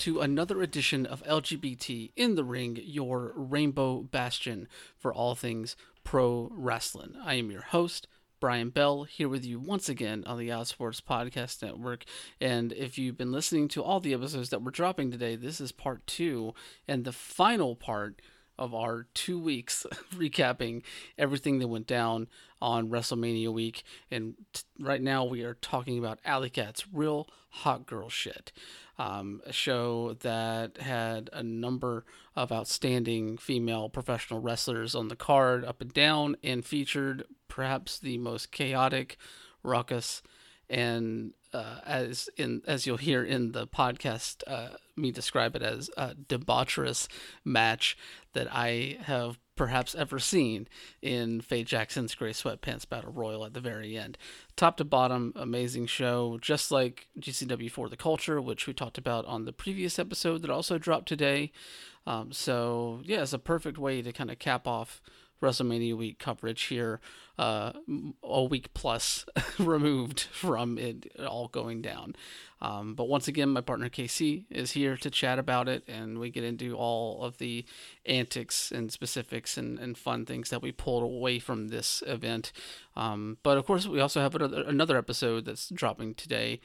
to another edition of LGBT in the Ring, your rainbow bastion for all things pro wrestling. I am your host, Brian Bell, here with you once again on the Outsports Podcast Network. And if you've been listening to all the episodes that we're dropping today, this is part two and the final part of our two weeks recapping everything that went down on WrestleMania week. And t- right now we are talking about Allie Katch's real hot girl shit. Um, a show that had a number of outstanding female professional wrestlers on the card, up and down, and featured perhaps the most chaotic, ruckus, and uh, as in as you'll hear in the podcast, uh, me describe it as a debaucherous match that I have perhaps ever seen in Faye Jackson's Gray Sweatpants Battle Royal at the very end. Top to bottom, amazing show, just like GCW for the Culture, which we talked about on the previous episode that also dropped today. Um, so yeah, it's a perfect way to kind of cap off WrestleMania week coverage here, uh, a week plus removed from it all going down. Um, but once again, my partner KC is here to chat about it, and we get into all of the antics and specifics and, and fun things that we pulled away from this event. Um, but of course, we also have another, another episode that's dropping today,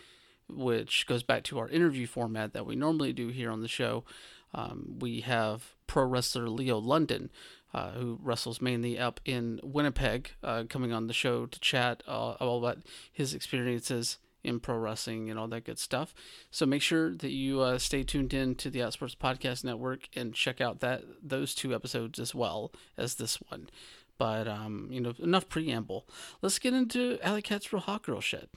which goes back to our interview format that we normally do here on the show. Um, we have pro wrestler Leo London, uh, who wrestles mainly up in Winnipeg, uh, coming on the show to chat uh, all about his experiences in pro wrestling and all that good stuff. So make sure that you uh, stay tuned in to the Outsports Podcast Network and check out that those two episodes as well as this one. But um, you know, enough preamble. Let's get into Allie Katch's real hot girl shit.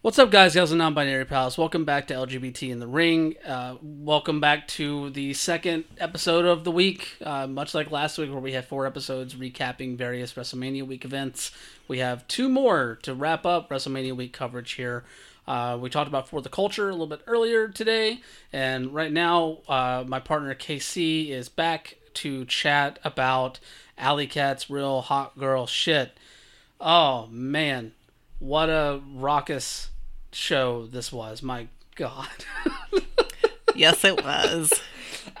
What's up, guys, gals, and non-binary pals? Welcome back to LGBT in the Ring. Uh, welcome back to the second episode of the week. Uh, much like last week, where we had four episodes recapping various WrestleMania week events, we have two more to wrap up WrestleMania week coverage here. Uh, we talked about For the Culture a little bit earlier today, and right now, uh, my partner KC is back to chat about Allie Katch's real hot girl shit. Oh man, what a raucous show this was. My God. yes, it was.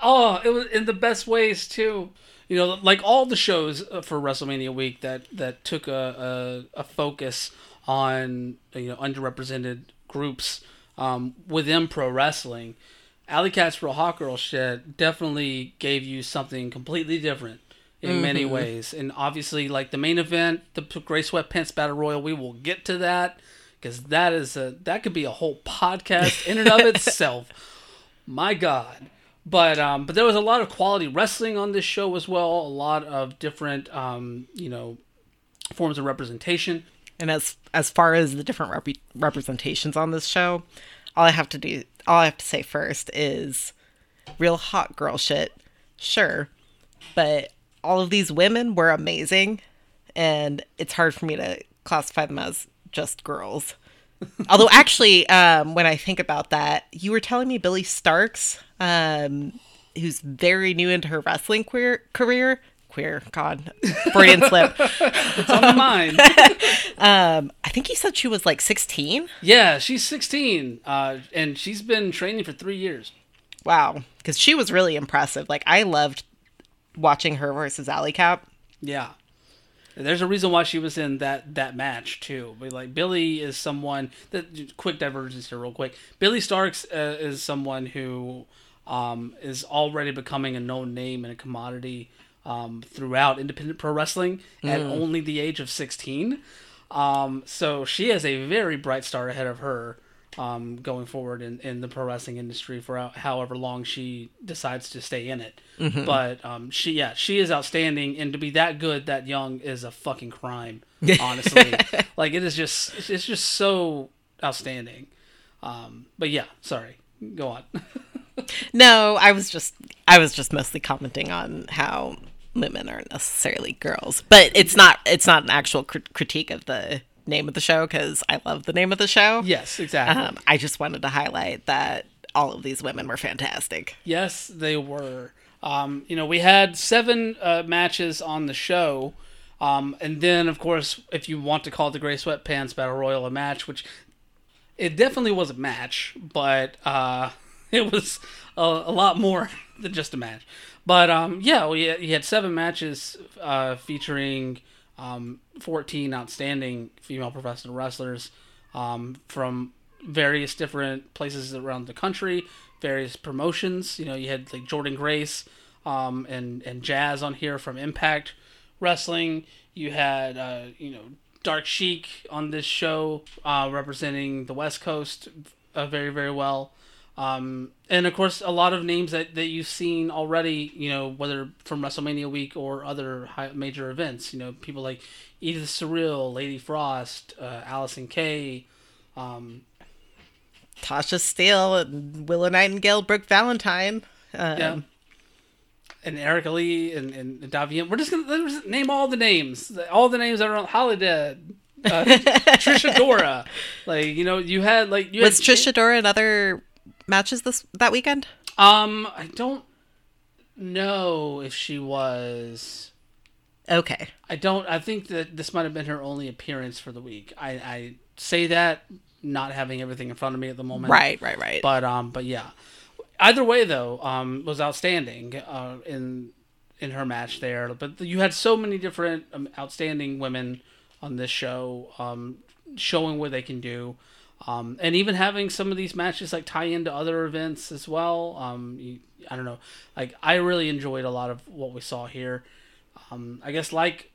oh, it was in the best ways too. You know, like all the shows for WrestleMania week that that took a a, a focus on you know underrepresented groups um, within pro wrestling. Allie Katch's Real Hot Girl shit definitely gave you something completely different in mm-hmm. many ways. And obviously, like the main event, the Gray Sweatpants Battle Royal, we will get to that because that is a that could be a whole podcast in and of itself. My God. But um, but there was a lot of quality wrestling on this show as well. A lot of different um, you know forms of representation. And as as far as the different rep- representations on this show, all I have to do, all I have to say first is, real hot girl shit, sure, but all of these women were amazing, and it's hard for me to classify them as just girls. Although, actually, um, when I think about that, you were telling me Billie Starkz, um, who's very new into her wrestling queer career. Queer, God, Freudian slip. it's on my mind. um, I think you said she was like 16. Yeah, she's 16, uh, and she's been training for three years. Wow, because she was really impressive. Like I loved watching her versus Allie Katch. Yeah. There's a reason why she was in that that match too. But like Billie is someone that quick divergence here, real quick. Billie Starkz uh, is someone who um, is already becoming a known name and a commodity um, throughout independent pro wrestling mm. at only the age of 16. Um, so she has a very bright star ahead of her um, going forward in, in the pro wrestling industry for however long she decides to stay in it. Mm-hmm. But um, she, yeah, she is outstanding, and to be that good that young is a fucking crime. Honestly, like it is just, it's just so outstanding. Um, but yeah, sorry, go on. no, I was just, I was just mostly commenting on how women aren't necessarily girls, but it's not, it's not an actual cr- critique of the name of the show because I love the name of the show. Yes, exactly. Um, I just wanted to highlight that all of these women were fantastic. Yes, they were. Um, you know, we had seven uh, matches on the show. Um, and then, of course, if you want to call the Gray Sweatpants Battle Royal a match, which it definitely was a match, but uh, it was a, a lot more than just a match. But um, yeah, we had, you had seven matches uh, featuring um, 14 outstanding female professional wrestlers um, from various different places around the country, various promotions. You know, you had like Jordynne Grace um, and and Jazz on here from Impact Wrestling. You had uh, you know Dark Sheik on this show uh, representing the West Coast uh, very very well. Um, and of course, a lot of names that, that you've seen already, you know, whether from WrestleMania week or other high, major events, you know, people like Edith Surreal, Lady Frost, uh, Allysin Kay, um, Tasha Steelz, and Willow Nightingale, Brooke Valentine. Um, yeah. And Erica Lee and, and Davienne. We're just going to name all the names. All the names that are on Holidead. Uh, Trish Adora. Like, you know, you had, like, you Was had, Trish Adora in other matches this that weekend? Um, I don't know if she was. Okay. I don't. I think that this might have been her only appearance for the week. I, I say that not having everything in front of me at the moment. Right, right, right. But um, but yeah. Either way, though, um, was outstanding uh, in in her match there. But you had so many different um, outstanding women on this show, um, showing what they can do. Um, and even having some of these matches like tie into other events as well. Um, you, I don't know. Like I really enjoyed a lot of what we saw here. Um, I guess like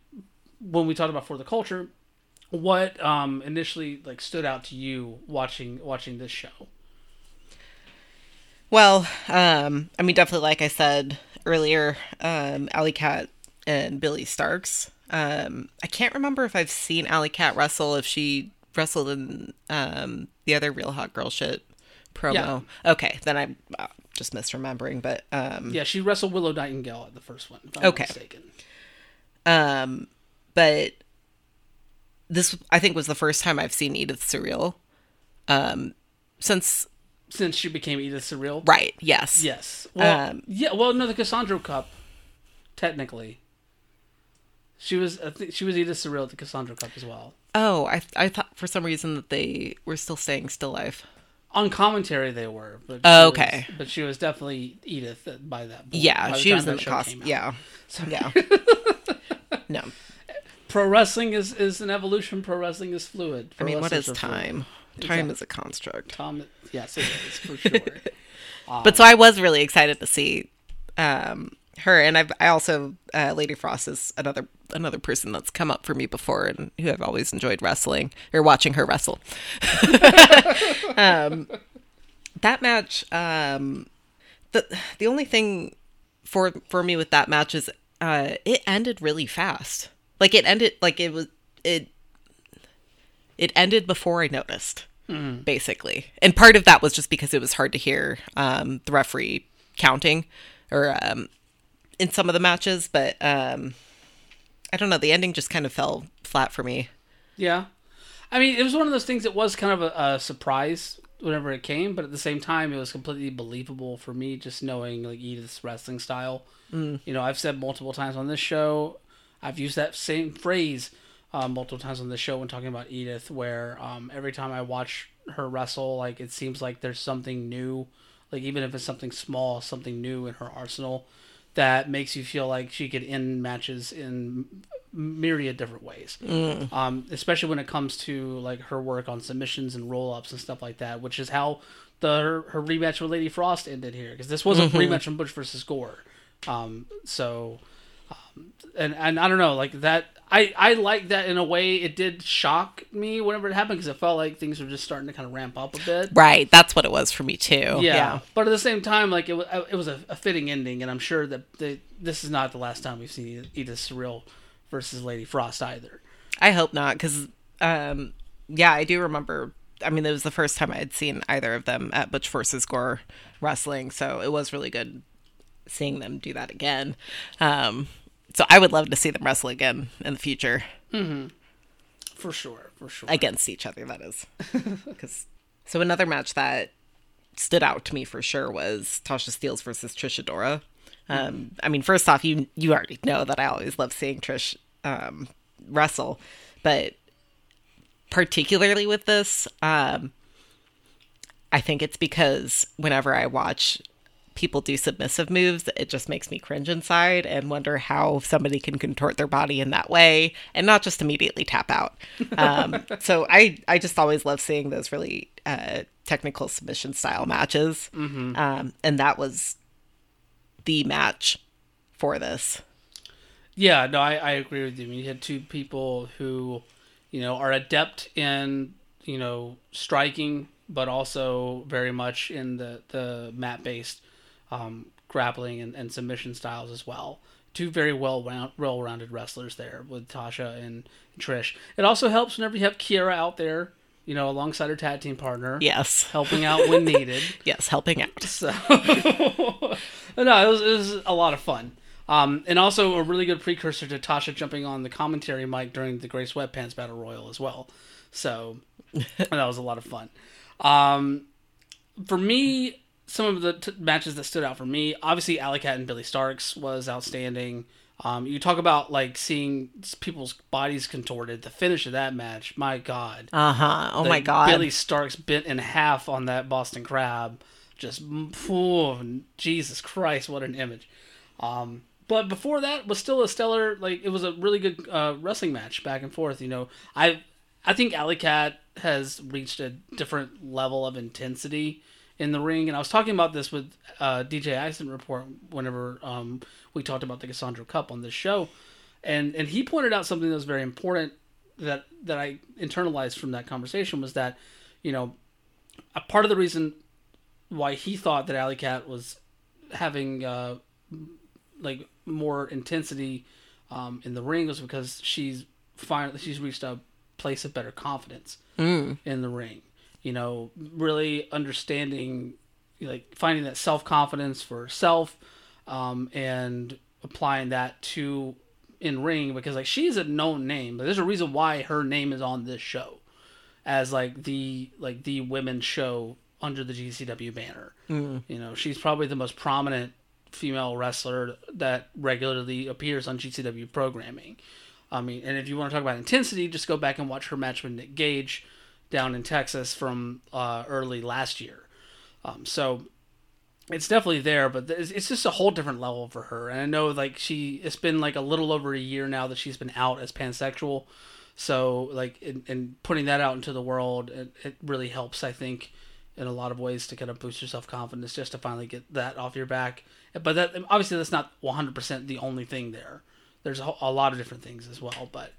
when we talked about for the culture, what um, initially like stood out to you watching watching this show? Well, um, I mean, definitely, like I said earlier, um, Allie Katch and Billie Starkz. Um, I can't remember if I've seen Allie Katch wrestle, if she wrestled in um, the other Real Hot Girl shit promo. Okay, then I'm uh, just misremembering, but um, Yeah, she wrestled Willow Nightingale at the first one. If I'm Okay. mistaken. um, but this I think was the first time I've seen Edith Surreal. Um, since Since she became Edith Surreal. right, yes, Yes. Well, Um, yeah. Well, no, the Cassandra Cup, technically. She was. I think she was Edith Surreal at the Cassandra Cup as well. Oh, I I thought for some reason that they were still staying still life. On commentary, they were. But Oh, okay. Was, but she was definitely Edith by that point. Yeah, she was in the show cost. Yeah, So- yeah. no, Pro wrestling is, is an evolution. Pro wrestling is fluid. I mean, what is are fluid. time? Time is a construct. Tom, yes, it is for sure. But so I was really excited to see um, her, and I've I also uh, Lady Frost is another another person that's come up for me before, and who I've always enjoyed wrestling or watching her wrestle. um, that match, um, the the only thing for for me with that match is uh, it ended really fast. Like it ended like it was it it ended before I noticed, basically. And part of that was just because it was hard to hear um, the referee counting or um, in some of the matches. But um, I don't know. The ending just kind of fell flat for me. Yeah. I mean, it was one of those things that was kind of a, a surprise whenever it came, but at the same time, it was completely believable for me just knowing like Edith's wrestling style. Mm. You know, I've said multiple times on this show, I've used that same phrase uh, multiple times on this show when talking about Edith, where um, every time I watch her wrestle, like it seems like there's something new, like even if it's something small, something new in her arsenal that makes you feel like she could end matches in myriad different ways. Um, especially when it comes to like her work on submissions and roll ups and stuff like that, which is how the her, her rematch with Lady Frost ended here because this was a rematch from Butch versus Gore. Um, so, um, and and I don't know, like that. I I like that in a way. It did shock me whenever it happened because it felt like things were just starting to kind of ramp up a bit. Right. That's what it was for me too. Yeah. but at the same time, like it was, it was a, a fitting ending, and I'm sure that they, this is not the last time we've seen Edith Surreal versus Lady Frost either. I hope not, because um, yeah, I do remember. I mean, it was the first time I had seen either of them at Butch versus Gore wrestling, so it was really good seeing them do that again. Um, so I would love to see them wrestle again in the future For sure, for sure. against each other. that is. Because so another match that stood out to me for sure was Tasha Steelz versus Trish Adora. Um, I mean, first off, you you already know that I always love seeing Trish um, wrestle, but particularly with this, um, I think it's because whenever I watch people do submissive moves, it just makes me cringe inside and wonder how somebody can contort their body in that way and not just immediately tap out. Um, so I, I just always love seeing those really uh, technical submission style matches. Um, and that was the match for this. Yeah, no, I, I agree with you. You had two people who, you know, are adept in, you know, striking, but also very much in the, the mat based um, grappling and, and submission styles as well. Two very well well rounded wrestlers there with Tasha and Trish. It also helps whenever you have Kiera out there, you know, alongside her tag team partner, Yes. helping out when needed. Yes, helping out. So, no, it was, it was a lot of fun. Um, and also a really good precursor to Tasha jumping on the commentary mic during the Gray Sweatpants Battle Royal as well. So that was a lot of fun. Um, for me, some of the t- matches that stood out for me, obviously, Allie Katch and Billie Starkz was outstanding. Um, you talk about like seeing people's bodies contorted. The finish of that match, my God. Uh huh. Oh my god. Billie Starkz bent in half on that Boston Crab. Just, oh, Jesus Christ, what an image. Um, but before that was still a stellar, like it was a really good uh, wrestling match back and forth. You know, I I think Allie Katch has reached a different level of intensity in the ring, and I was talking about this with uh, DJ Accent Report whenever um, we talked about the Cassandra Cup on this show, and and he pointed out something that was very important that that I internalized from that conversation was that, you know, a part of the reason why he thought that Allie Katch was having uh, like more intensity um, in the ring was because she's finally she's reached a place of better confidence in the ring. You know, really understanding, like finding that self confidence for herself, um, and applying that to in ring because like she's a known name, but there's a reason why her name is on this show as like the like the women's show under the GCW banner. You know, she's probably the most prominent female wrestler that regularly appears on GCW programming. I mean, and if you want to talk about intensity, just go back and watch her match with Nick Gage down in Texas from uh, early last year. Um, so it's definitely there, but it's just a whole different level for her. And I know like she, it's been like a little over a year now that she's been out as pansexual. So like, and, in putting that out into the world, it, it really helps. I think in a lot of ways to kind of boost your self confidence, just to finally get that off your back. But that obviously that's not 100% the only thing there. There's a, a lot of different things as well, but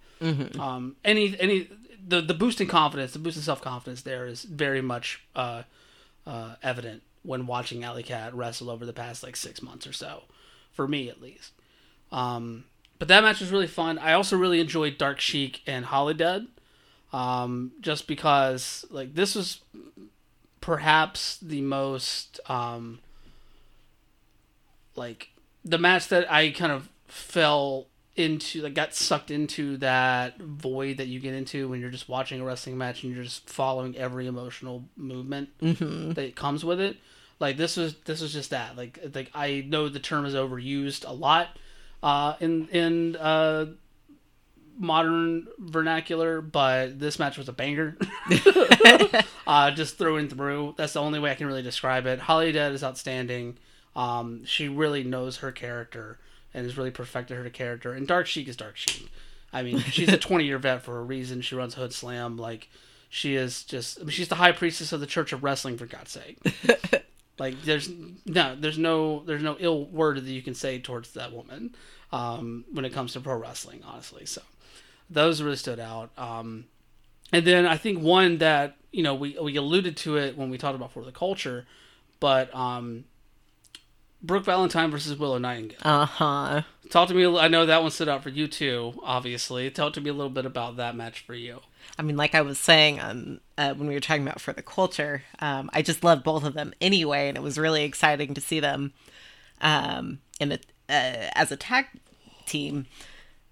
um, any any the the boost in confidence, the boost in self confidence there is very much uh, uh, evident when watching Allie Katch wrestle over the past like six months or so, for me at least. Um, but that match was really fun. I also really enjoyed Dark Sheik and Holidead, um, just because like this was perhaps the most um, like the match that I kind of fell into like got sucked into that void that you get into when you're just watching a wrestling match and you're just following every emotional movement that comes with it. Like this was this was just that. Like like i know the term is overused a lot uh in in uh modern vernacular but this match was a banger. Uh just through and through. That's the only way i can really describe it. Holidead is outstanding. Um she really knows her character and has really perfected her character. And dark sheik is dark sheik. I mean she's a 20 year vet for a reason. She runs Hoodslam. Like she is just I mean, she's the high priestess of the church of wrestling for god's sake. Like there's no there's no there's no ill word that you can say towards that woman um, when it comes to pro wrestling honestly. So those really stood out. Um, and then i think one that you know we we alluded to it when we talked about for the culture but um brooke valentine versus willow nightingale Uh huh. talk to me i know that one stood out for you too obviously talk to me a little bit about that match for you I mean, like I was saying um, uh, when we were talking about for the culture, um, I just love both of them anyway, and it was really exciting to see them um, in a, uh, as a tag team.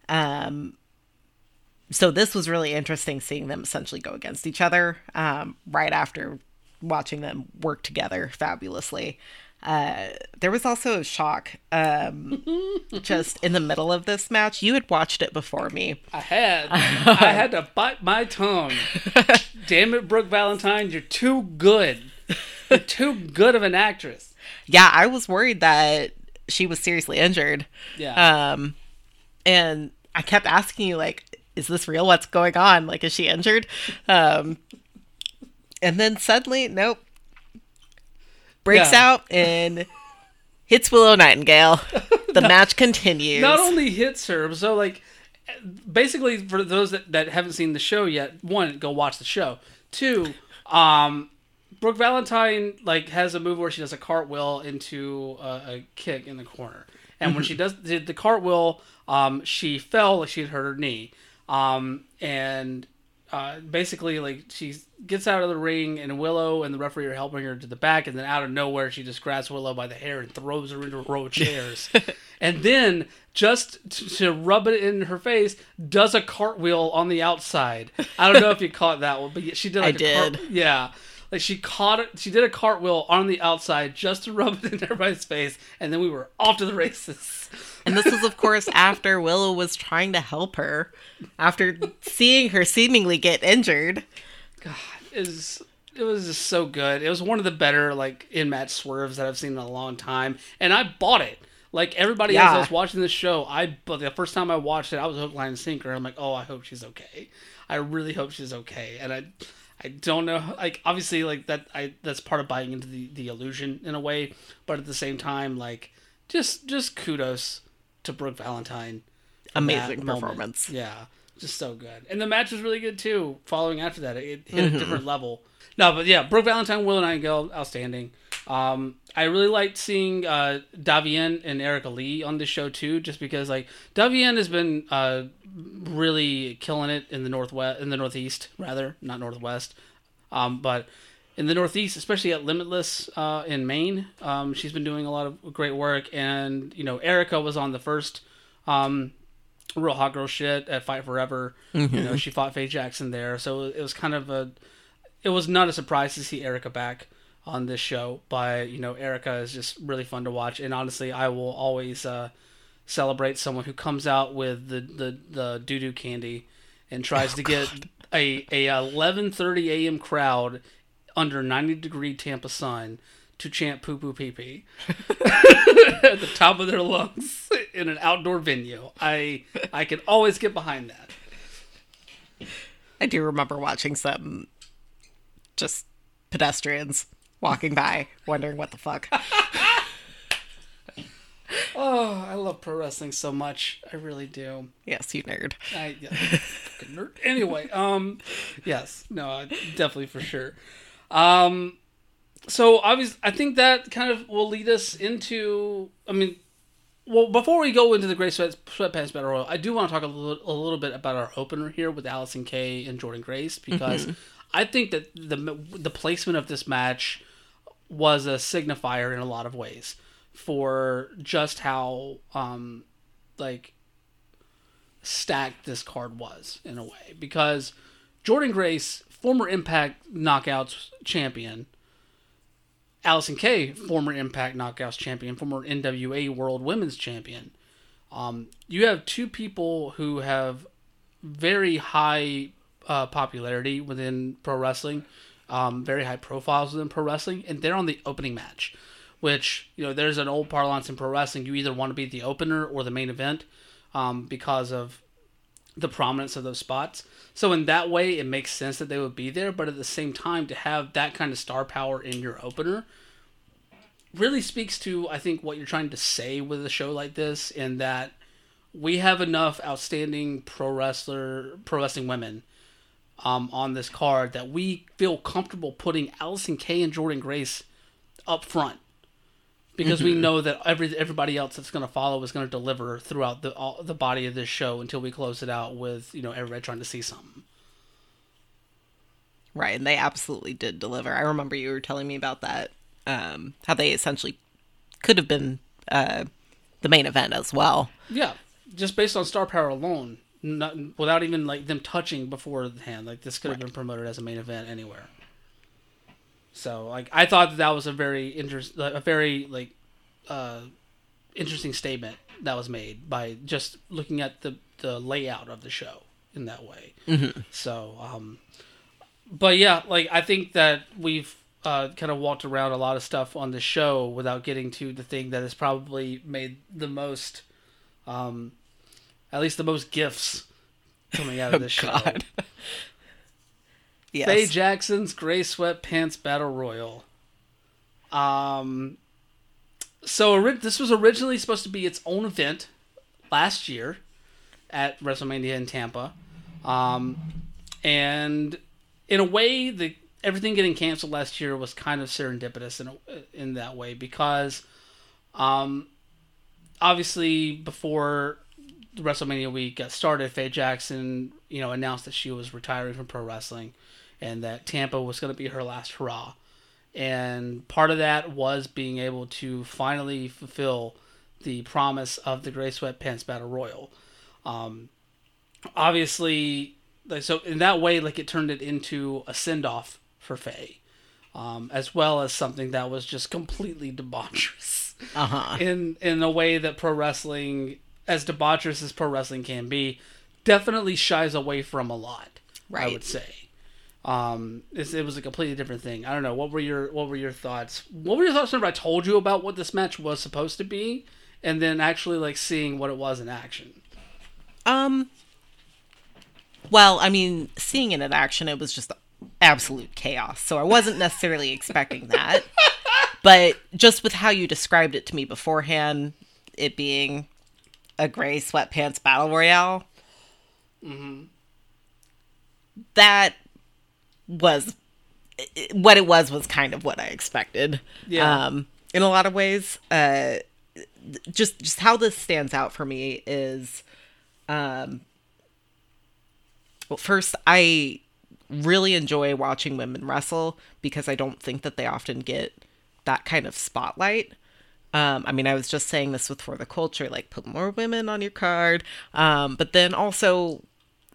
Um, so this was really interesting seeing them essentially go against each other um, right after watching them work together fabulously. Uh, there was also a shock um, just in the middle of this match. You had watched it before me. I had. I had to bite my tongue. Damn it, Brooke Valentine, you're too good. Too good of an actress. Yeah, I was worried that she was seriously injured. Yeah. Um, and I kept asking you, like, is this real? What's going on? Like, is she injured? Um, and then suddenly, nope. Breaks Yeah. out and hits Willow Nightingale. The match continues. not only hits her, so like basically for those that, that haven't seen the show yet, one, go watch the show. Two, um Brooke Valentine like has a move where she does a cartwheel into a, a kick in the corner. And when she does did the cartwheel, um, she fell like she had hurt her knee. Um, and uh, basically like she gets out of the ring and Willow and the referee are helping her to the back and then out of nowhere she just grabs Willow by the hair and throws her into a row of chairs. and then just to, to rub it in her face does a cartwheel on the outside. I don't know if you caught that one, but she did like I a cart- did. yeah. Like she caught it she did a cartwheel on the outside just to rub it in everybody's face and then we were off to the races. And this was, of course, after Willow was trying to help her after seeing her seemingly get injured. God, it was it was just so good. It was one of the better like in match swerves that I've seen in a long time, and I bought it. Like everybody else Yeah. that was watching this show, I but the first time I watched it, I was hook, line, and sinker. I'm like, oh, I hope she's okay. I really hope she's okay, and I. I don't know, like obviously, like that. I that's part of buying into the, the illusion in a way, but at the same time, like just just kudos to Brooke Valentine. Amazing that moment. performance. Yeah, just so good. And the match was really good too. Following after that, it hit a mm-hmm. different level. No, but yeah, Brooke Valentine, Willow Nightingale, outstanding. Um, I really liked seeing uh, Davienne and Erica Lee on this show too, just because like Davienne has been uh, really killing it in the northwest, in the northeast rather, not northwest. Um, but in the Northeast, especially at Limitless uh, in Maine, um, she's been doing a lot of great work. And you know, Erica was on the first um, real hot girl shit at Fight Forever. You know, she fought Faye Jackson there, so it was kind of a. It was not a surprise to see Erica back on this show, but you know, Erica is just really fun to watch. And honestly, I will always uh, celebrate someone who comes out with the the the doo doo candy and tries to get a a 11:30 a.m. crowd under 90 degree Tampa sun to chant poo poo pee pee at the top of their lungs in an outdoor venue. I I can always get behind that. I do remember watching some just pedestrians walking by, wondering what the fuck. Oh, I love pro wrestling so much. I really do. yes, you nerd. I yeah, fucking nerd. Anyway, um, yes, no, definitely for sure. Um, so obviously, I think that kind of will lead us into. I mean, well, before we go into the Great Sweat, Sweatpants Battle Royal, I do want to talk a little, a little bit about our opener here with Allysin Kay and Jordynne Grace because I think that the the placement of this match was a signifier in a lot of ways for just how um like stacked this card was in a way because Jordynne Grace, former Impact Knockouts champion, Allysin Kay, former Impact Knockouts champion, former NWA World Women's champion. Um, you have two people who have very high uh, popularity within pro wrestling, um, very high profiles within pro wrestling, and they're on the opening match. Which you know, there's an old parlance in pro wrestling. You either want to be the opener or the main event, um, because of the prominence of those spots. So in that way, it makes sense that they would be there. But at the same time, to have that kind of star power in your opener really speaks to I think what you're trying to say with a show like this, in that we have enough outstanding pro wrestler, pro wrestling women um, on this card that we feel comfortable putting Allysin Kay and Jordynne Grace up front because we know that every everybody else that's going to follow is going to deliver throughout the all, the body of this show until we close it out with you know everybody trying to see something. Right, and they absolutely did deliver. I remember you were telling me about that. Um, how they essentially could have been uh, the main event as well. Yeah, just based on star power alone, not without even like them touching beforehand. Like this could have been promoted as a main event anywhere. So like I thought that that was a very interest, a very like uh, interesting statement that was made by just looking at the the layout of the show in that way. So um, but yeah, like I think that we've uh, kind of walked around a lot of stuff on the show without getting to the thing that has probably made the most, um, at least the most gifts coming out of this show. yes. Faye Jackson's Gray Sweatpants Battle Royal. Um, so ori- this was originally supposed to be its own event last year at WrestleMania in Tampa, um, and in a way, the everything getting canceled last year was kind of serendipitous in a, in that way because, um, obviously before the WrestleMania week got started, Faye Jackson, you know, announced that she was retiring from pro wrestling, and that Tampa was going to be her last hurrah. And part of that was being able to finally fulfill the promise of the Gray Sweatpants Battle Royal. Um, obviously, like so in that way, like it turned it into a send off for Faye, um, as well as something that was just completely debaucherous Uh huh. in in a way that pro wrestling, as debaucherous as pro wrestling can be, definitely shies away from a lot. Right. I would say. Um, it's, it was a completely different thing. I don't know. What were your What were your thoughts? What were your thoughts whenever I told you about what this match was supposed to be, and then actually like seeing what it was in action? Um. Well, I mean, seeing it in action, it was just absolute chaos. So I wasn't necessarily expecting that. But just with how you described it to me beforehand, it being a gray sweatpants battle royale, that was what it was. Was kind of what I expected. Yeah. Um, in a lot of ways, uh, just just how this stands out for me is um well first i really enjoy watching women wrestle because i don't think that they often get that kind of spotlight um, I mean, I was just saying this with For the Culture, like put more women on your card. Um, but then also,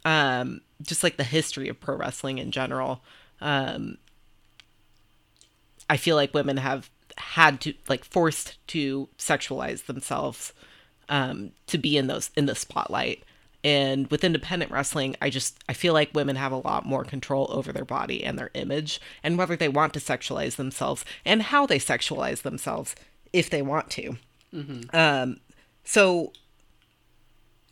um, just like the history of pro wrestling in general. Um, I feel like women have had to like forced to sexualize themselves um, to be in those in the spotlight. And with independent wrestling, I just I feel like women have a lot more control over their body and their image and whether they want to sexualize themselves and how they sexualize themselves if they want to. Um, so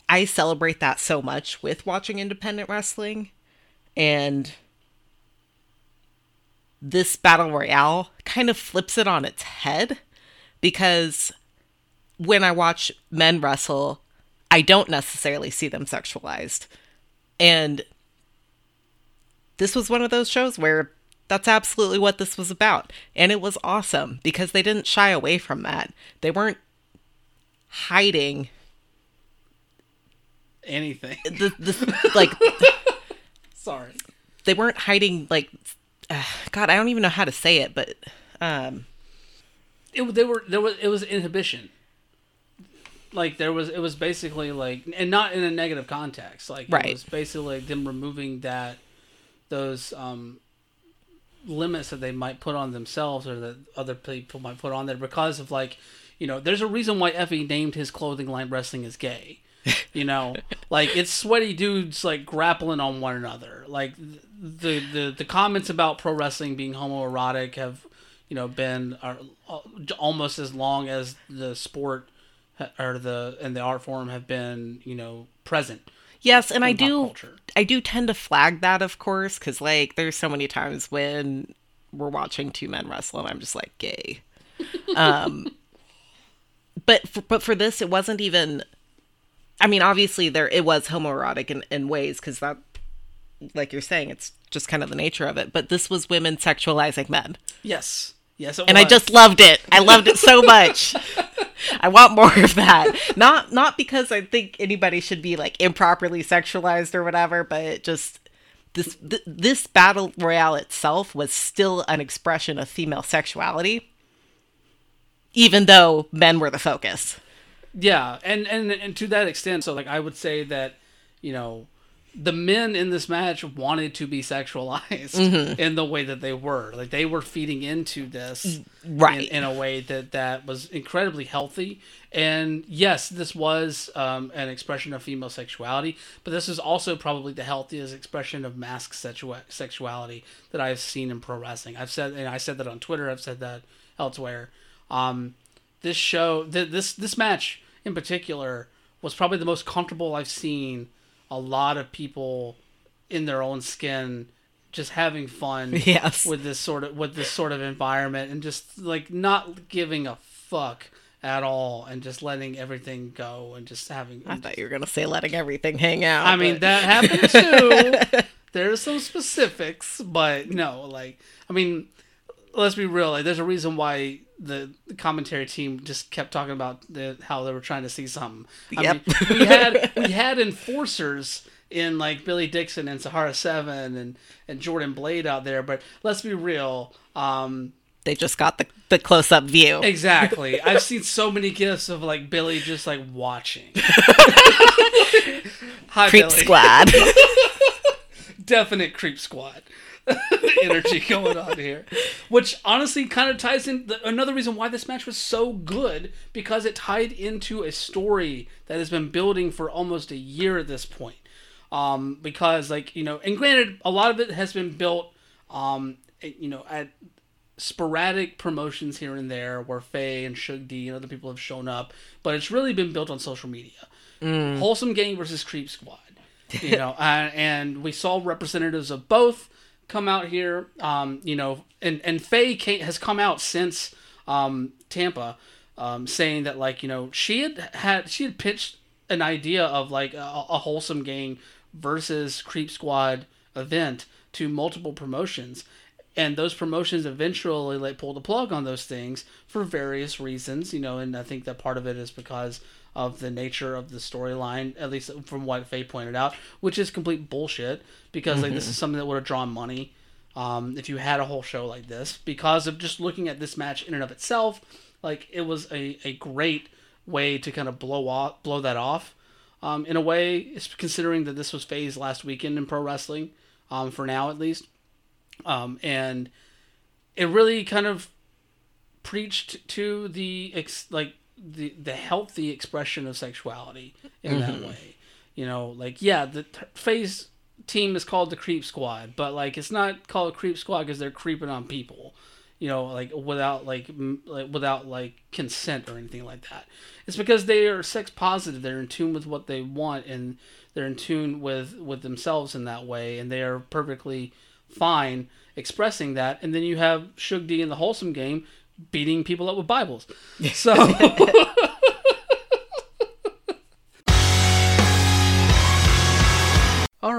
I celebrate that so much with watching independent wrestling and this battle royale kind of flips it on its head because when I watch men wrestle, I don't necessarily see them sexualized. And this was one of those shows where that's absolutely what this was about. And it was awesome because they didn't shy away from that. They weren't hiding Anything. the, the like Sorry. they weren't hiding like uh, god i don't even know how to say it but um it they were there was it was inhibition like there was it was basically like and not in a negative context like Right. it was basically like them removing that those um limits that they might put on themselves or that other people might put on there because of like you know there's a reason why Effy named his clothing line wrestling is gay you know? Like it's sweaty dudes like grappling on one another. Like the the the comments about pro wrestling being homoerotic have you know been are uh, almost as long as the sport or the and the art form have been you know present yes and i do culture. i do tend to flag that of course because like there's so many times when we're watching two men wrestle and i'm just like gay um but for, but for this it wasn't even i mean obviously there it was homoerotic in, in ways because that like you're saying it's just kind of the nature of it but this was women sexualizing men yes yes it and I just loved it. I loved it so much. I want more of that. Not not because I think anybody should be like improperly sexualized or whatever, but just this th- this battle royale itself was still an expression of female sexuality, even though men were the focus. Yeah, and and and to that extent, so like I would say that, you know, the men in this match wanted to be sexualized in the way that they were. Like they were feeding into this Right. in, in a way that that was incredibly healthy. And yes, this was um, an expression of female sexuality, but this is also probably the healthiest expression of mask sexua- sexuality that I've seen in pro wrestling. I've said, and I said that on Twitter. I've said that elsewhere. Um, this show, th- this this match in particular, was probably the most comfortable I've seen a lot of people in their own skin just having fun Yes. with this sort of with this sort of environment and just like not giving a fuck at all and just letting everything go and just having I thought you were gonna say letting everything hang out. I mean that happened too. There's some specifics, but no, like I mean, let's be real. Like, there's a reason why the, commentary team just kept talking about the, how they were trying to see something. I Yep. mean, we had we had enforcers in like Billy Dixon and Sahara Seven and and Jordan Blade out there, but let's be real. Um, they just got the, the close up view. Exactly. I've seen so many gifs of like Billy just like watching. Hi, Creep Billy. squad. Definite creep squad energy going on here, which honestly kind of ties in. The, another reason why this match was so good because it tied into a story that has been building for almost a year at this point. Um, because like you know, and granted, a lot of it has been built, um, you know, at sporadic promotions here and there where Faye and Shug D and other people have shown up, but it's really been built on social media. Wholesome Gang versus Creep Squad, you know, uh, and we saw representatives of both come out here, um, you know, and and Faye came, has come out since um, Tampa, um, saying that like you know she had had she had pitched an idea of like a, a Wholesome Gang versus Creep Squad event to multiple promotions. And those promotions eventually like pulled the plug on those things for various reasons you know and i think that part of it is because of the nature of the storyline at least from what faye pointed out which is complete bullshit because like this is something that would have drawn money um, if you had a whole show like this because of just looking at this match in and of itself like it was a, a great way to kind of blow off blow that off. Um, in a way considering that this was faye's last weekend in pro wrestling um, for now at least um, and it really kind of preached to the ex- like the the healthy expression of sexuality in that mm-hmm. way. You know, like yeah, the t- phase team is called the Creep Squad, but like it's not called Creep Squad because they're creeping on people. You know, like without like, m- like without like consent or anything like that. It's because they are sex positive. They're in tune with what they want, and they're in tune with with themselves in that way, and they are perfectly fine expressing that. And then you have Shug D in the wholesome game beating people up with Bibles. So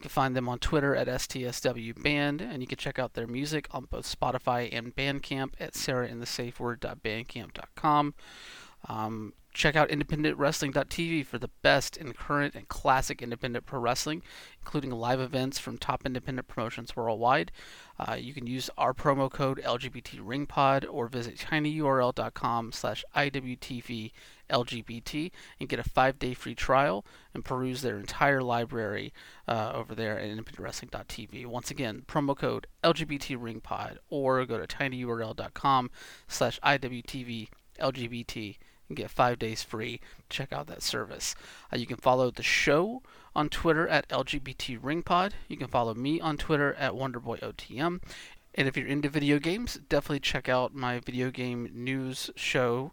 You can find them on Twitter at STSW Band, and you can check out their music on both Spotify and Bandcamp at sarahinthesafeword.bandcamp.com. Um, check out independentwrestling.tv for the best in current and classic independent pro wrestling, including live events from top independent promotions worldwide. Uh, you can use our promo code LGBTRingPod or visit tinyurl.com slash IWTV LGBT and get a five day free trial and peruse their entire library uh, over there at independentwrestling.tv. Once again, promo code LGBTRingPod or go to tinyurl.com slash IWTV LGBT and get five days free. Check out that service. Uh, you can follow the show on Twitter at LGBT Ringpod. You can follow me on Twitter at WonderboyOTM. And if you're into video games, definitely check out my video game news show,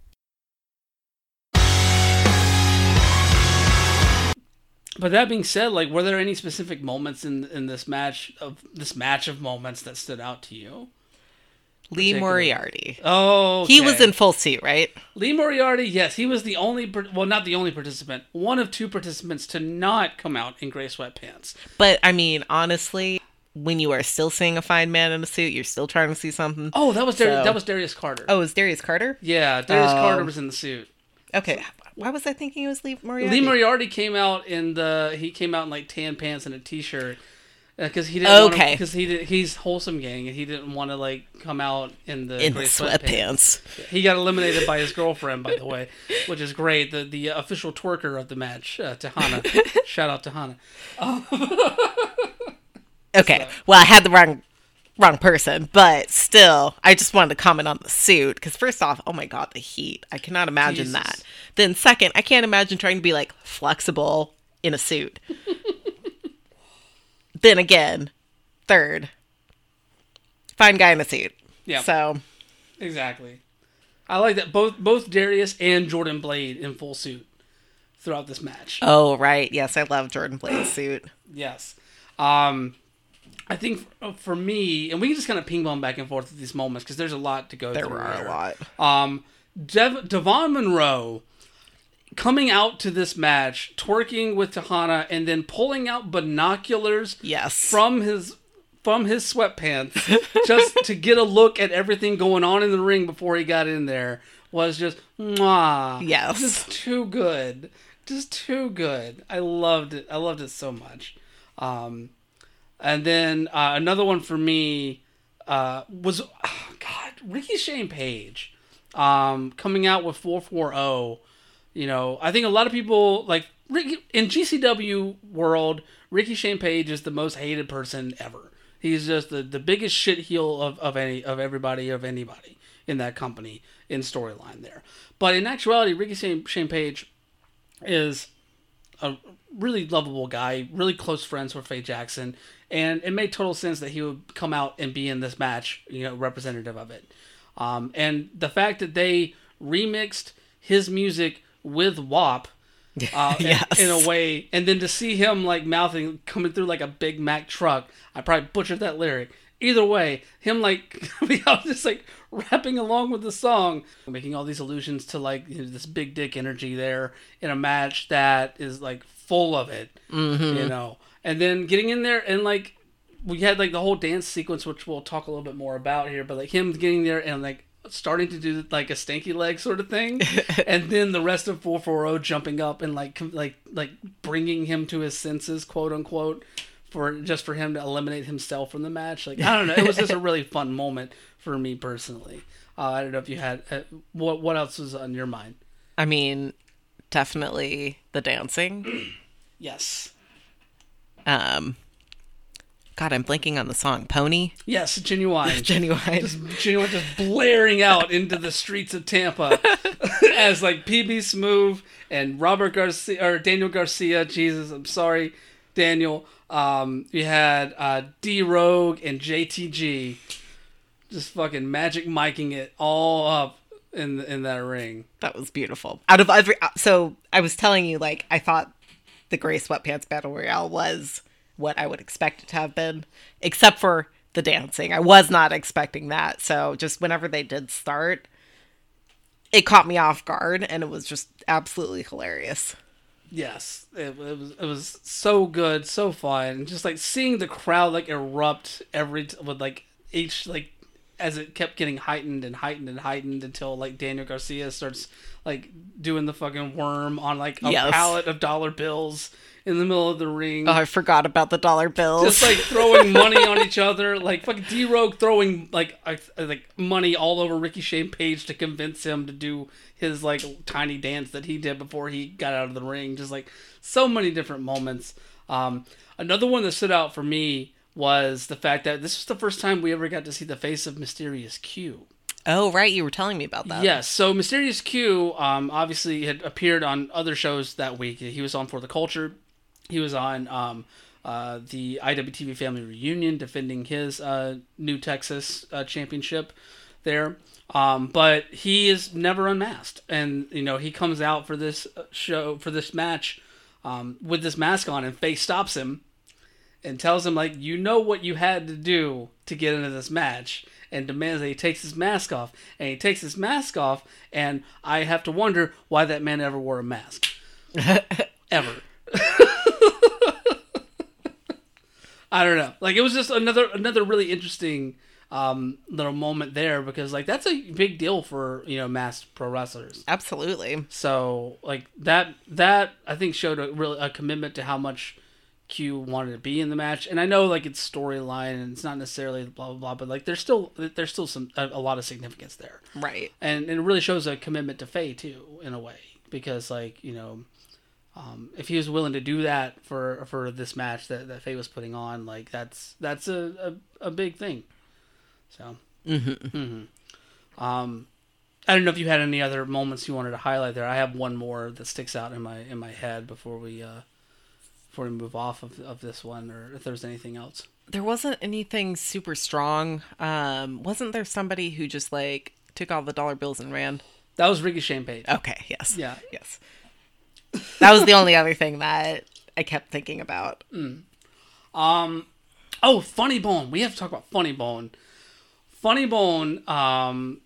But that being said, like, were there any specific moments in in this match of this match of moments that stood out to you? Lee Moriarty. Oh, He was in full suit, right? Lee Moriarty. Yes, he was the only, well, not the only participant, one of two participants to not come out in gray sweatpants. But I mean, honestly, when you are still seeing a fine man in a suit, you're still trying to see something. Oh, that was Dar- So- that was Darius Carter. Oh, is Darius Carter? yeah, Darius Oh. Carter um, was in the suit. Okay. Why was I thinking it was Lee Moriarty? Lee Moriarty came out in the he came out in like tan pants and a t-shirt because he didn't Okay. because he did he's wholesome gang and he didn't want to like come out in the in sweatpants. He got eliminated by his girlfriend, by the way, which is great. The the official twerker of the match, uh, Tahana. Shout out to Hana. Okay. Well, I had the wrong wrong person, but still, I just wanted to comment on the suit because first off, oh my god, the heat! I cannot imagine Jesus. that. Then second, I can't imagine trying to be like flexible in a suit. then again, third, fine guy in a suit. Yeah. So Exactly. I like that both both Darius and Jordan Blade in full suit throughout this match. Oh right, yes, I love Jordan Blade's suit. Yes. Um, I think for me, and we can just kind of ping pong back and forth at these moments because there's a lot to go There through. were here. a lot. Um, Dev- Devon Monroe coming out to this match, twerking with Tahana, and then pulling out binoculars Yes. from his from his sweatpants just to get a look at everything going on in the ring before he got in there was just mwah. Yes. Just too good. Just too good. I loved it. I loved it so much. Um, and then uh, another one for me uh, was oh, God Ricky Shane Page um, coming out with 440. You know, I think a lot of people like Ricky in GCW world. Ricky Shane Page is the most hated person ever. He's just the, the biggest shit heel of, of any of everybody of anybody in that company in storyline there. But in actuality, Ricky Shane, Shane Page is a really lovable guy, really close friends with Faye Jackson, and it made total sense that he would come out and be in this match, you know, representative of it. Um, and the fact that they remixed his music with WAP uh, in- Yes. in, a way, and then to see him like mouthing coming through like a Big Mac truck, I probably butchered that lyric. Either way, him like just like rapping along with the song, making all these allusions to like you know, this big dick energy there in a match that is like full of it, you know. And then getting in there and like we had like the whole dance sequence, which we'll talk a little bit more about here, but like him getting there and like starting to do like a stanky leg sort of thing, and then the rest of 440 jumping up and like like like bringing him to his senses, quote unquote, for just for him to eliminate himself from the match. Like I don't know, it was just a really fun moment for me personally. Uh, I don't know if you had uh, what what else was on your mind. I mean, definitely the dancing. Yes, Um, God, I'm blanking on the song Pony. yes, genuine. Genuine. Just, Genuine just blaring out into the streets of Tampa as like PB Smooth and Robert Garcia or Daniel Garcia. Jesus, I'm sorry, Daniel. Um, you had uh, D Rogue and JTG just fucking magic miking it all up in in that ring. That was beautiful. Out of every, so I was telling you, like, I thought the gray sweatpants battle royale was what I would expect it to have been, except for the dancing. I was not expecting that. So just whenever they did start, it caught me off guard, and it was just absolutely hilarious. Yes, it, it was it was so good, so fun, just like seeing the crowd like erupt every t- with like each like as it kept getting heightened and heightened and heightened until like Daniel Garcia starts like doing the fucking worm on like a Yes. pallet of dollar bills in the middle of the ring. Oh, I forgot about the dollar bills. just like throwing money on each other, like fucking D Rogue throwing like uh, like money all over Ricky Shane Page to convince him to do his like tiny dance that he did before he got out of the ring. Just like so many different moments. Um, another one that stood out for me was the fact that this was the first time we ever got to see the face of Mysterious Q. oh, right, you were telling me about that. Yes, so Mysterious Q um, obviously had appeared on other shows that week. He was on For the Culture. He was on um, uh, the IWTV Family Reunion, defending his uh, New Texas uh, championship there. Um, but he is never unmasked, and you know he comes out for this uh, show for this match um, with this mask on, and Faye stops him and tells him like you know what you had to do to get into this match and demands that he takes his mask off. And he takes his mask off and i have to wonder why that man ever wore a mask. Ever. I don't know. Like it was just another another really interesting um, little moment there because like that's a big deal for you know masked pro wrestlers. Absolutely. so like that that I think showed a really a commitment to how much Q wanted to be in the match. And I know like it's storyline and it's not necessarily blah blah blah, but like there's still there's still some a, a lot of significance there. Right. And, and it really shows a commitment to Faye too in a way because like you know. Um, if he was willing to do that for for this match that, that Faye was putting on, like that's that's a, a, a big thing. So, Mm-hmm. um, I don't know if you had any other moments you wanted to highlight there. I have one more that sticks out in my in my head before we uh, before we move off of, of this one, or if there's anything else. There wasn't anything super strong. Um, wasn't there somebody who just like took all the dollar bills and ran? That was Ricky Shane Page. Okay. Yes. Yeah. Yes. That was the only other thing that I kept thinking about. Um, oh, Funny Bone. We have to talk about Funny Bone. Funny Bone. Um,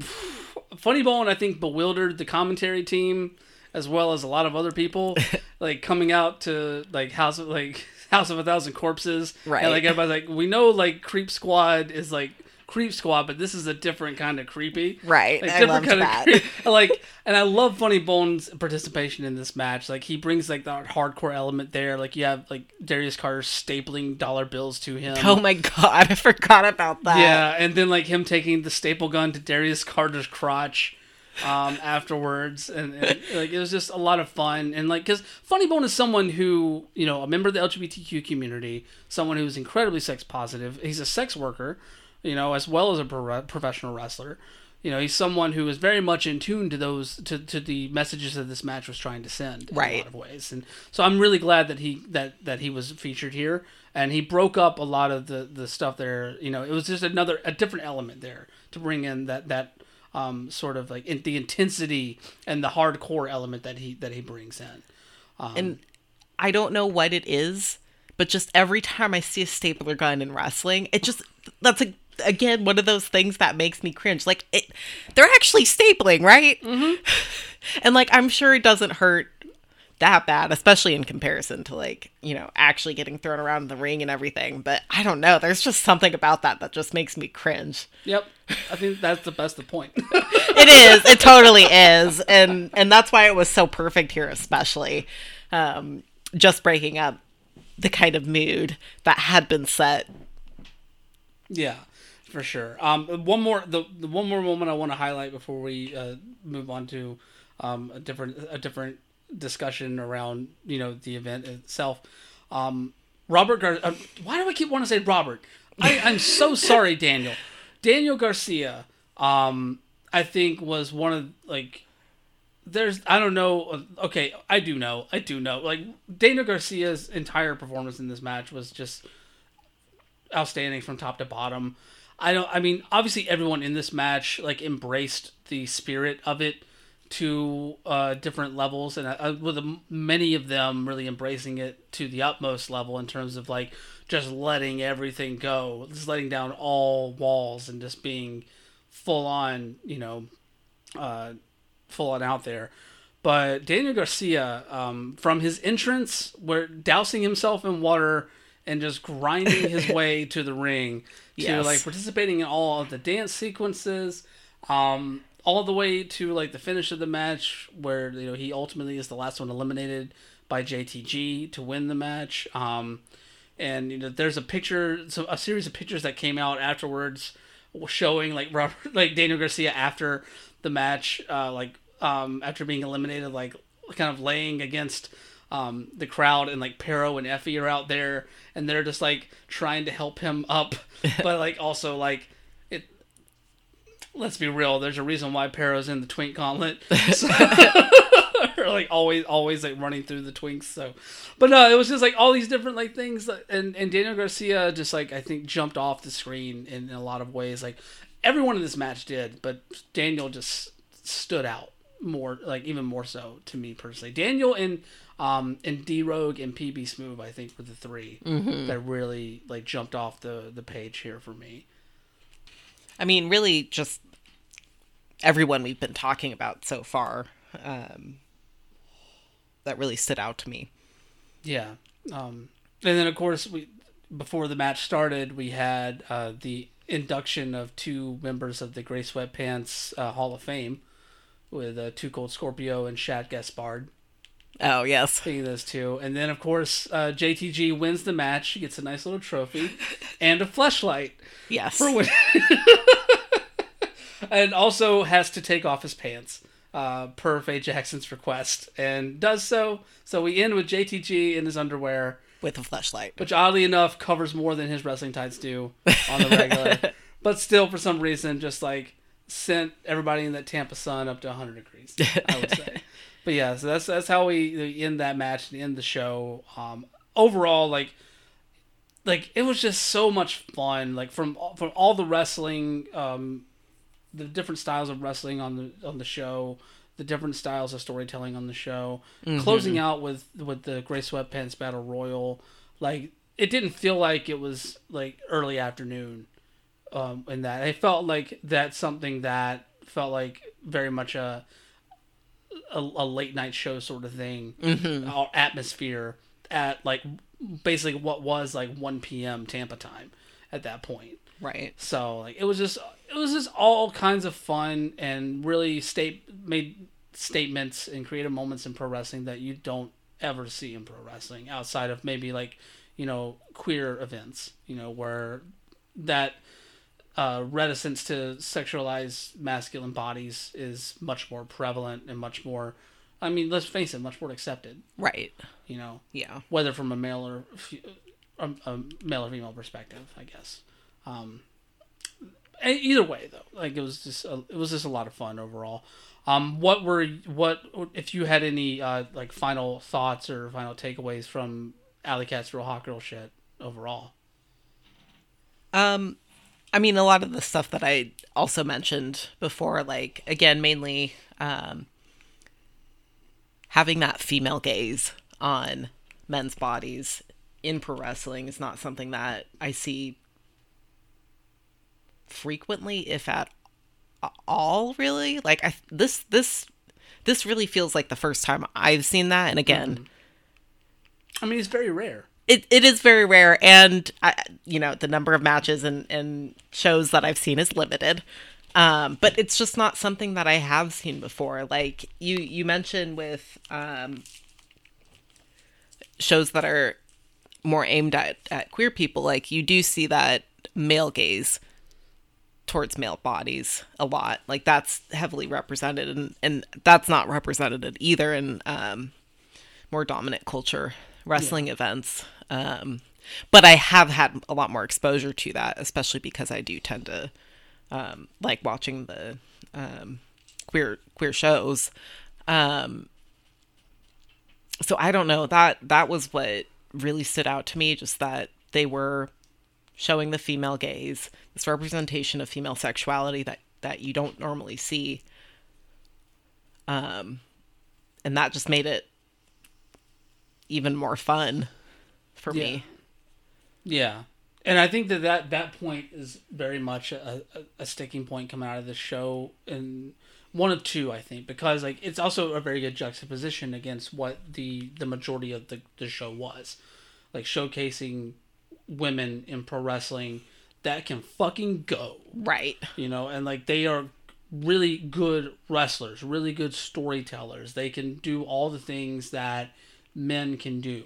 Funny Bone. I think bewildered the commentary team as well as a lot of other people. like coming out to like House of like House of a Thousand Corpses. Right. And like everybody's like, we know like Creep Squad is like Creep Squad, but this is a different kind of creepy. Right. Like I different kind that. of like, and I love Funny Bones' participation in this match. Like he brings like that hardcore element there. Like you have like Darius Carter stapling dollar bills to him. Oh my god, I forgot about that. Yeah, and then like him taking the staple gun to Darius Carter's crotch um, afterwards, and, and like it was just a lot of fun. And like, because Funny Bone is someone who you know a member of the LGBTQ community, someone who's incredibly sex positive. He's a sex worker, you know, as well as a pro- professional wrestler. You know, he's someone who is very much in tune to those to, to the messages that this match was trying to send right. in a lot of ways. And so I'm really glad that he that that he was featured here and he broke up a lot of the the stuff there. You know, it was just another a different element there to bring in that that um, sort of like in, the intensity and the hardcore element that he that he brings in. Um, And I don't know what it is, but just every time I see a stapler gun in wrestling, it just that's a again one of those things that makes me cringe. Like it, they're actually stapling, right? Mm-hmm. And like I'm sure it doesn't hurt that bad, especially in comparison to like you know actually getting thrown around in the ring and everything. But I don't know. There's just something about that that just makes me cringe. Yep, I think that's the best of point. it is it totally is and and that's why it was so perfect here especially um just breaking up the kind of mood that had been set Yeah, for sure. Um, one more the, the one more moment I want to highlight before we uh, move on to um, a different a different discussion around you know the event itself. Um, Robert Gar- uh, why do I keep wanting to say Robert? I, I'm so sorry, Daniel. Daniel Garcia, um, I think was one of like there's I don't know. Okay, I do know. I do know. Like Daniel Garcia's entire performance in this match was just outstanding from top to bottom. I don't. I mean, obviously, everyone in this match like embraced the spirit of it to uh, different levels, and uh, with many of them really embracing it to the utmost level in terms of like just letting everything go, just letting down all walls, and just being full on, you know, uh, full on out there. But Daniel Garcia, um, from his entrance, where dousing himself in water and just grinding his way to the ring, to Yes. like participating in all of the dance sequences, um, all the way to like the finish of the match, where you know he ultimately is the last one eliminated by JTG to win the match. Um, and you know, there's a picture, so a series of pictures that came out afterwards, showing like Robert, like Daniel Garcia after the match, uh, like um, after being eliminated, like kind of laying against um, the crowd, and like Pero and Effy are out there, and they're just like trying to help him up, but like also like. Let's be real. There's a reason why Pero's in the Twink Gauntlet. So- or like always always like running through the twinks. So, but no, it was just like all these different like things, and and Daniel Garcia just like I think jumped off the screen in, in a lot of ways. Like everyone in this match did, but Daniel just stood out more, like even more so to me personally. Daniel and um and D Rogue and PB Smooth, I think, were the 3 that really like jumped off the the page here for me. I mean, really, just everyone we've been talking about so far um, that really stood out to me. Yeah. Um, and then of course we before the match started, we had uh, the induction of two members of the Gray Sweatpants uh, Hall of Fame with uh, Two Cold Scorpio and Shad Gaspard. Oh yes, Being those two, and then of course uh, JTG wins the match, she gets a nice little trophy and a flashlight. yes. for win- and also has to take off his pants uh, per Faye Jackson's request, and does so. So we end with JTG in his underwear, With a flashlight. which oddly enough covers more than his wrestling tights do on the regular, but still for some reason just like sent everybody in that Tampa sun up to 100 degrees. I would say. but yeah, so that's that's how we end that match and end the show. Um, overall, like like it was just so much fun. Like from from all the wrestling, um, the different styles of wrestling on the on the show, the different styles of storytelling on the show, closing out with with the Gray Sweatpants Battle Royal. Like it didn't feel like it was like early afternoon. Um, in that it felt like that's something that felt like very much a a, a late night show sort of thing or atmosphere at like basically what was like 1 p.m. Tampa time at that point. Right. So like it was just it was just all kinds of fun and really state made statements and creative moments in pro wrestling that you don't ever see in pro wrestling outside of maybe like you know queer events you know where that uh, reticence to sexualize masculine bodies is much more prevalent and much more I mean let's face it much more accepted Right. you know Yeah. whether from a male or a, a male or female perspective, I guess. Um, either way, though, like it was just a, it was just a lot of fun overall. Um, what were what if you had any uh, like final thoughts or final takeaways from Allie Katch's real hot girl shit overall? Um, I mean, a lot of the stuff that I also mentioned before, like again, mainly um, having that female gaze on men's bodies in pro wrestling is not something that I see frequently, if at all. Really, like I this this this really feels like the first time I've seen that, and again. I mean, it's very rare. it, it is very rare and I, you know the number of matches and, and shows that i've seen is limited um, but it's just not something that i have seen before like you you mentioned with um, shows that are more aimed at, at queer people like you do see that male gaze towards male bodies a lot like that's heavily represented and, and that's not represented either in um, more dominant culture wrestling events. Um, but I have had a lot more exposure to that, especially because I do tend to um, like watching the um, queer queer shows. Um, so I don't know that that was what really stood out to me, just that they were showing the female gaze, this representation of female sexuality that that you don't normally see. Um, and that just made it even more fun for me. Yeah, and I think that that, that point is very much a, a, a sticking point coming out of the show, and one of two, I think, because like it's also a very good juxtaposition against what the the majority of the the show was, like showcasing women in pro wrestling that can fucking go Right. you know and like they are really good wrestlers really good storytellers they can do all the things that men can do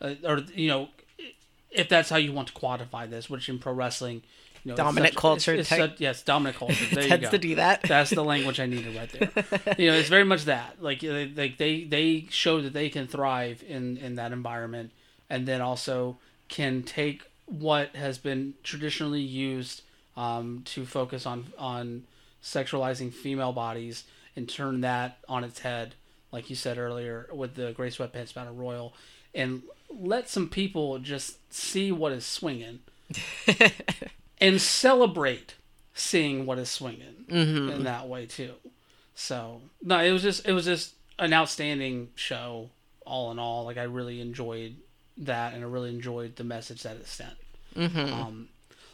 uh, or you know if that's how you want to quantify this which in pro wrestling you know Dominant such- culture it's, it's such- yes dominant culture there you Tends to do that. that's the language I needed right there. you know, it's very much that. Like, they, like they they show that they can thrive in in that environment, and then also can take what has been traditionally used um, to focus on on sexualizing female bodies and turn that on its head like you said earlier, with the Gray Sweatpants Battle Royal, and let some people just see what is swinging and celebrate seeing what is swinging in that way too. So no, it was just it was just an outstanding show all in all. Like I really enjoyed that, and I really enjoyed the message that it sent. Um,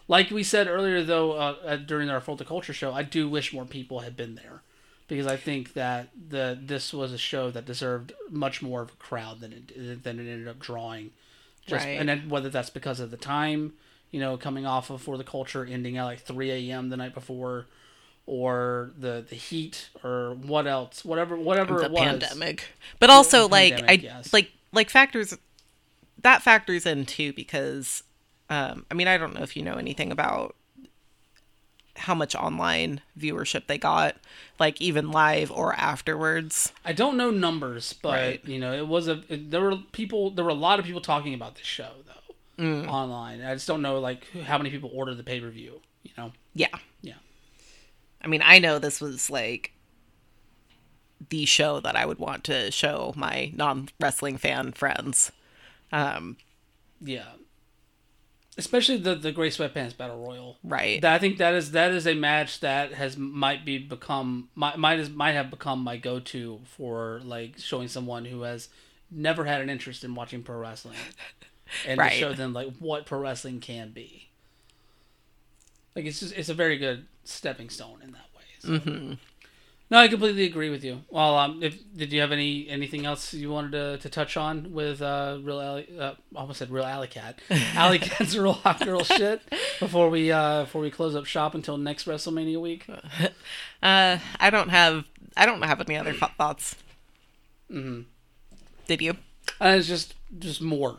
like we said earlier, though, uh, uh, during our For the Culture show, I do wish more people had been there because I think that the this was a show that deserved much more of a crowd than it than it ended up drawing. Just Right. and then whether that's because of the time, you know, coming off of For the Culture ending at like three a.m. the night before, or the the heat, or what else, whatever whatever the it was. pandemic. But also the like pandemic, I yes. like like factors that factors in too because um I mean I don't know if you know anything about how much online viewership they got like even live or afterwards. I don't know numbers, but Right. you know, it was a it, there were people there were a lot of people talking about this show though Mm. online. I just don't know like how many people ordered the pay per view. You know, Yeah. yeah, I mean, I know this was like the show that I would want to show my non-wrestling fan friends. Um yeah. Especially the the Gray Sweatpants Battle Royal. right. That, I think that is that is a match that has might be become might might is, might have become my go to for like showing someone who has never had an interest in watching pro wrestling, and Right. to show them like what pro wrestling can be. Like it's just it's a very good stepping stone in that way. So. Mm-hmm. No, I completely agree with you. Well, um, if did you have any anything else you wanted to, to touch on with uh, real Allie, uh, almost said real Allie Katch, Allie Katch's real hot girl shit before we uh before we close up shop until next WrestleMania week. Uh I don't have I don't have any other th- thoughts. Mm-hmm. Did you? And it's just just more.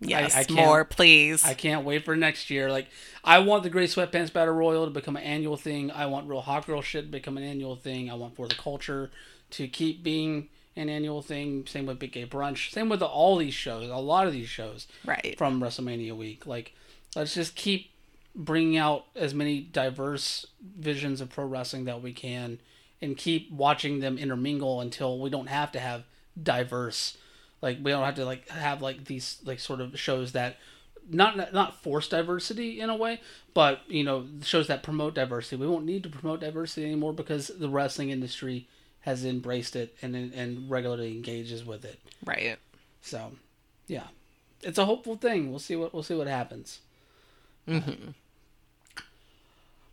Yes, I can't- more, please. I can't wait for next year. Like, I want the Gray Sweatpants Battle Royal to become an annual thing. I want Real Hot Girl shit to become an annual thing. I want For the Culture to keep being an annual thing. Same with Big Gay Brunch. Same with all these shows. A lot of these shows right. from WrestleMania week. Like, let's just keep bringing out as many diverse visions of pro wrestling that we can, and keep watching them intermingle until we don't have to have diverse. Like we don't have to like have like these like sort of shows that not not force diversity in a way, but you know shows that promote diversity. We won't need to promote diversity anymore because the wrestling industry has embraced it and and regularly engages with it. Right. So, yeah, it's a hopeful thing. We'll see what we'll see what happens. Mm-hmm.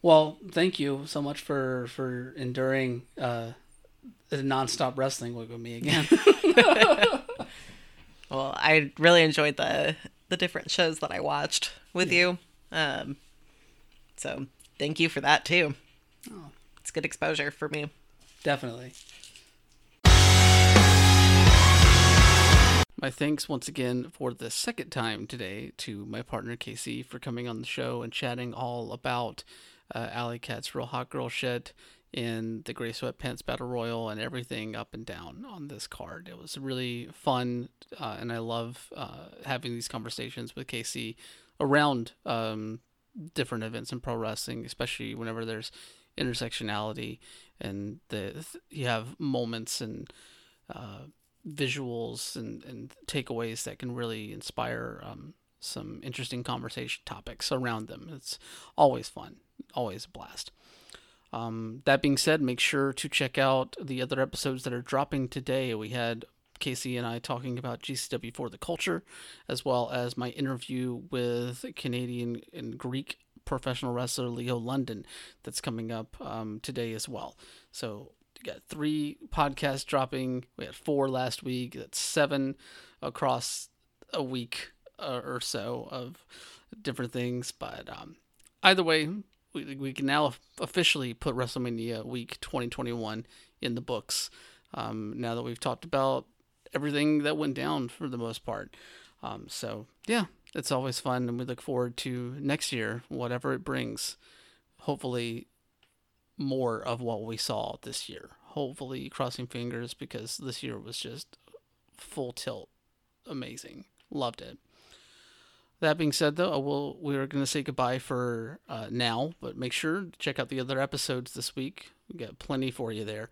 Well, thank you so much for for enduring uh, the nonstop wrestling with me again. Well, I really enjoyed the the different shows that I watched with you. Um, so thank you for that too. Oh. It's good exposure for me. Definitely. My thanks once again for the second time today to my partner Casey for coming on the show and chatting all about uh, Allie Katch's Real Hot Girl shit in the Gray Sweatpants Battle Royal and everything up and down on this card. It was really fun, uh, and I love uh, having these conversations with Casey around um, different events in pro wrestling, especially whenever there's intersectionality and the you have moments and uh, visuals and, and takeaways that can really inspire um, some interesting conversation topics around them. It's always fun, always a blast. Um, that being said, make sure to check out the other episodes that are dropping today. We had Casey and I talking about GCW for the culture, as well as my interview with Canadian and Greek professional wrestler Leo London that's coming up um, today as well. So you got three podcasts dropping. We had four last week. That's seven across a week uh, or so of different things. But um, either way, we, we can now officially put WrestleMania Week 2021 in the books. Um, now that we've talked about everything that went down for the most part. Um, so yeah, it's always fun, and we look forward to next year, whatever it brings. Hopefully, more of what we saw this year. Hopefully, crossing fingers because this year was just full tilt, amazing. Loved it. That being said, though, will we're going to say goodbye for uh, now, but make sure to check out the other episodes this week. We got plenty for you there.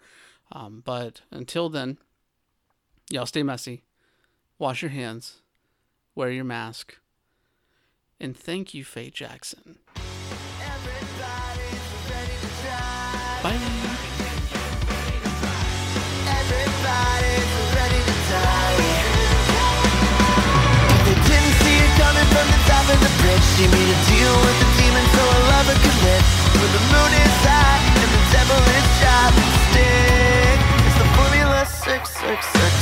Um, but until then, Y'all stay messy. Wash your hands. Wear your mask. And thank you, Faye Jackson. rich. She made a deal with the demon so her lover commits But the moon is high and the devil is shy. stick. It's the formula 666